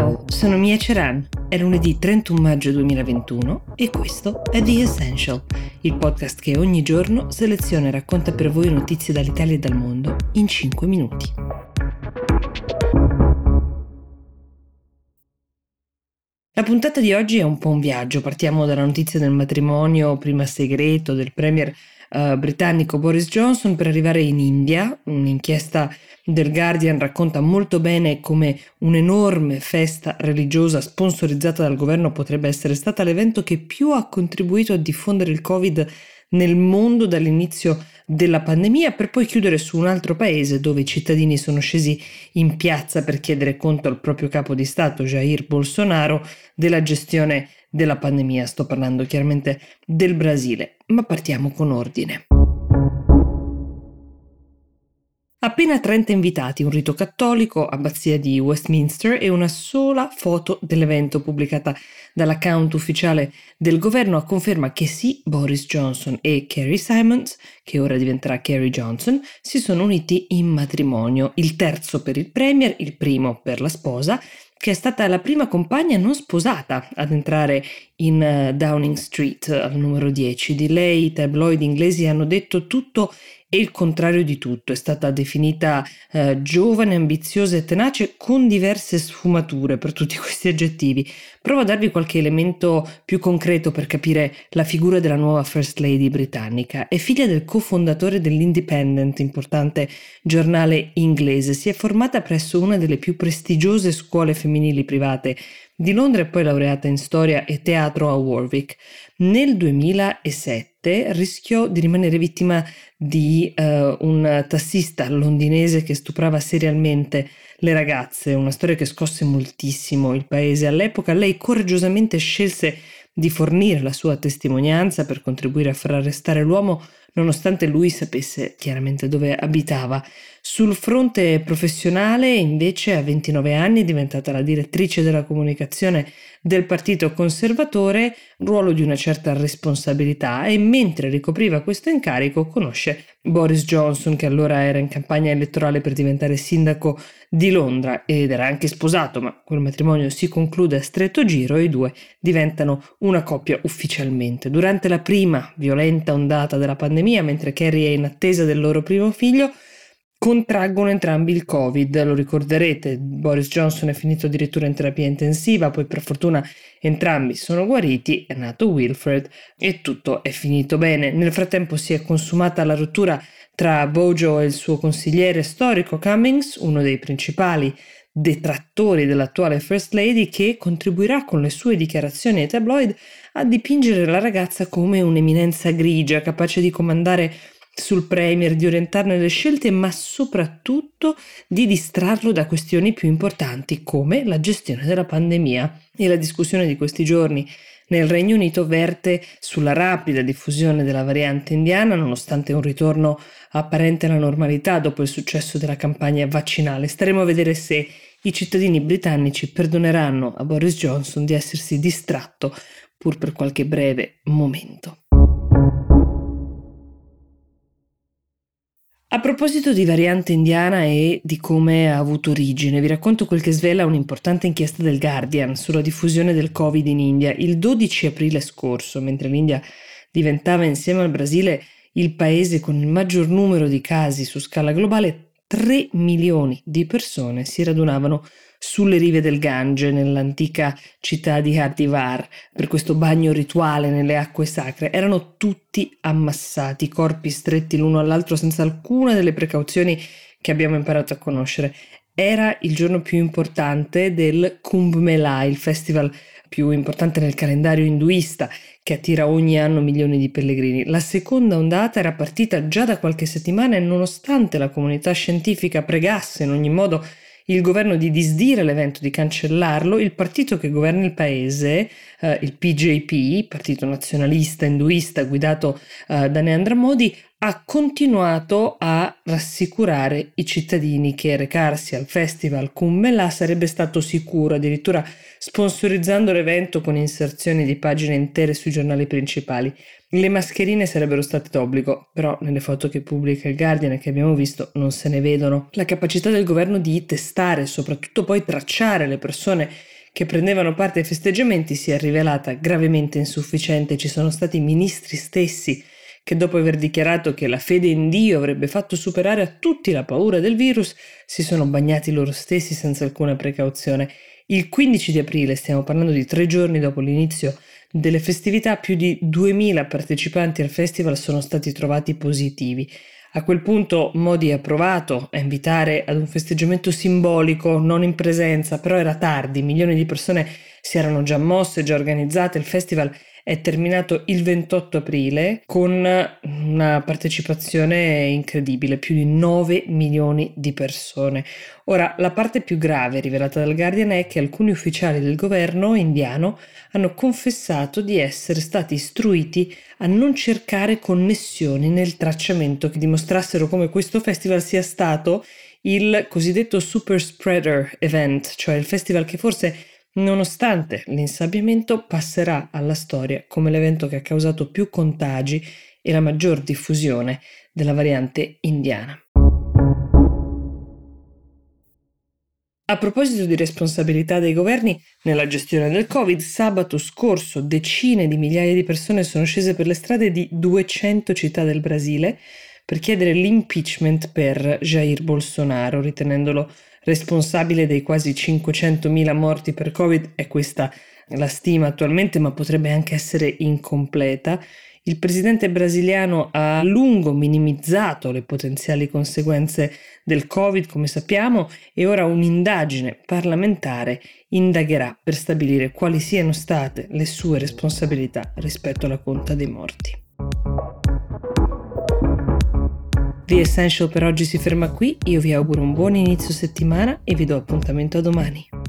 Ciao, sono Mia Ceran. È lunedì 31 maggio 2021 e questo è The Essential, il podcast che ogni giorno seleziona e racconta per voi notizie dall'Italia e dal mondo in 5 minuti. La puntata di oggi è un po' un viaggio. Partiamo dalla notizia del matrimonio prima segreto del premier uh, britannico Boris Johnson per arrivare in India. Un'inchiesta del Guardian racconta molto bene come un'enorme festa religiosa sponsorizzata dal governo potrebbe essere stata l'evento che più ha contribuito a diffondere il Covid nel mondo dall'inizio della pandemia per poi chiudere su un altro paese dove i cittadini sono scesi in piazza per chiedere conto al proprio capo di Stato Jair Bolsonaro della gestione della pandemia. Sto parlando chiaramente del Brasile, ma partiamo con ordine. Appena 30 invitati, un rito cattolico, abbazia di Westminster e una sola foto dell'evento pubblicata dall'account ufficiale del governo a conferma che sì, Boris Johnson e Kerry Simons, che ora diventerà Kerry Johnson, si sono uniti in matrimonio, il terzo per il premier, il primo per la sposa, che è stata la prima compagna non sposata ad entrare in uh, Downing Street al numero 10. Di lei i tabloid inglesi hanno detto tutto e il contrario di tutto. È stata definita eh, giovane, ambiziosa e tenace con diverse sfumature per tutti questi aggettivi. Provo a darvi qualche elemento più concreto per capire la figura della nuova First Lady britannica. È figlia del cofondatore dell'Independent, importante giornale inglese. Si è formata presso una delle più prestigiose scuole femminili private di Londra e poi laureata in storia e teatro a Warwick. Nel 2007 rischiò di rimanere vittima di uh, un tassista londinese che stuprava serialmente le ragazze, una storia che scosse moltissimo il paese. All'epoca lei coraggiosamente scelse di fornire la sua testimonianza per contribuire a far arrestare l'uomo nonostante lui sapesse chiaramente dove abitava. Sul fronte professionale, invece, a 29 anni è diventata la direttrice della comunicazione del Partito Conservatore, ruolo di una certa responsabilità e mentre ricopriva questo incarico conosce Boris Johnson che allora era in campagna elettorale per diventare sindaco di Londra ed era anche sposato, ma quel matrimonio si conclude a stretto giro e i due diventano una coppia ufficialmente. Durante la prima violenta ondata della pandemia, mentre Kerry è in attesa del loro primo figlio, contraggono entrambi il Covid, lo ricorderete, Boris Johnson è finito addirittura in terapia intensiva, poi per fortuna entrambi sono guariti, è nato Wilfred e tutto è finito bene. Nel frattempo si è consumata la rottura tra Bojo e il suo consigliere storico Cummings, uno dei principali detrattori dell'attuale First Lady che contribuirà con le sue dichiarazioni ai tabloid a dipingere la ragazza come un'eminenza grigia capace di comandare sul Premier, di orientarne le scelte, ma soprattutto di distrarlo da questioni più importanti come la gestione della pandemia. E la discussione di questi giorni nel Regno Unito verte sulla rapida diffusione della variante indiana, nonostante un ritorno apparente alla normalità dopo il successo della campagna vaccinale. Staremo a vedere se i cittadini britannici perdoneranno a Boris Johnson di essersi distratto pur per qualche breve momento. A proposito di variante indiana e di come ha avuto origine, vi racconto quel che svela un'importante inchiesta del Guardian sulla diffusione del Covid in India. Il 12 aprile scorso, mentre l'India diventava insieme al Brasile il paese con il maggior numero di casi su scala globale, 3 milioni di persone si radunavano sulle rive del Gange, nell'antica città di Hardivar, per questo bagno rituale nelle acque sacre. Erano tutti ammassati, corpi stretti l'uno all'altro senza alcuna delle precauzioni che abbiamo imparato a conoscere. Era il giorno più importante del Kumbh Mela, il festival più importante nel calendario induista che attira ogni anno milioni di pellegrini. La seconda ondata era partita già da qualche settimana e nonostante la comunità scientifica pregasse in ogni modo il governo di disdire l'evento, di cancellarlo, il partito che governa il paese, eh, il PJP, partito nazionalista induista guidato eh, da Neandra Modi, ha continuato a rassicurare i cittadini che recarsi al festival Kumbela sarebbe stato sicuro, addirittura sponsorizzando l'evento con inserzioni di pagine intere sui giornali principali. Le mascherine sarebbero state d'obbligo, però nelle foto che pubblica il Guardian e che abbiamo visto non se ne vedono. La capacità del governo di testare e soprattutto poi tracciare le persone che prendevano parte ai festeggiamenti si è rivelata gravemente insufficiente. Ci sono stati ministri stessi che dopo aver dichiarato che la fede in Dio avrebbe fatto superare a tutti la paura del virus, si sono bagnati loro stessi senza alcuna precauzione. Il 15 di aprile, stiamo parlando di tre giorni dopo l'inizio delle festività, più di 2000 partecipanti al festival sono stati trovati positivi. A quel punto Modi ha provato a invitare ad un festeggiamento simbolico, non in presenza, però era tardi, milioni di persone si erano già mosse, già organizzate, il festival è terminato il 28 aprile con una partecipazione incredibile, più di 9 milioni di persone. Ora, la parte più grave rivelata dal Guardian è che alcuni ufficiali del governo indiano hanno confessato di essere stati istruiti a non cercare connessioni nel tracciamento che dimostrassero come questo festival sia stato il cosiddetto super spreader event, cioè il festival che forse Nonostante l'insabbiamento passerà alla storia come l'evento che ha causato più contagi e la maggior diffusione della variante indiana. A proposito di responsabilità dei governi nella gestione del Covid, sabato scorso decine di migliaia di persone sono scese per le strade di 200 città del Brasile per chiedere l'impeachment per Jair Bolsonaro, ritenendolo responsabile dei quasi 500.000 morti per Covid, è questa la stima attualmente, ma potrebbe anche essere incompleta. Il presidente brasiliano ha a lungo minimizzato le potenziali conseguenze del Covid, come sappiamo, e ora un'indagine parlamentare indagherà per stabilire quali siano state le sue responsabilità rispetto alla conta dei morti. The Essential per oggi si ferma qui, io vi auguro un buon inizio settimana e vi do appuntamento a domani.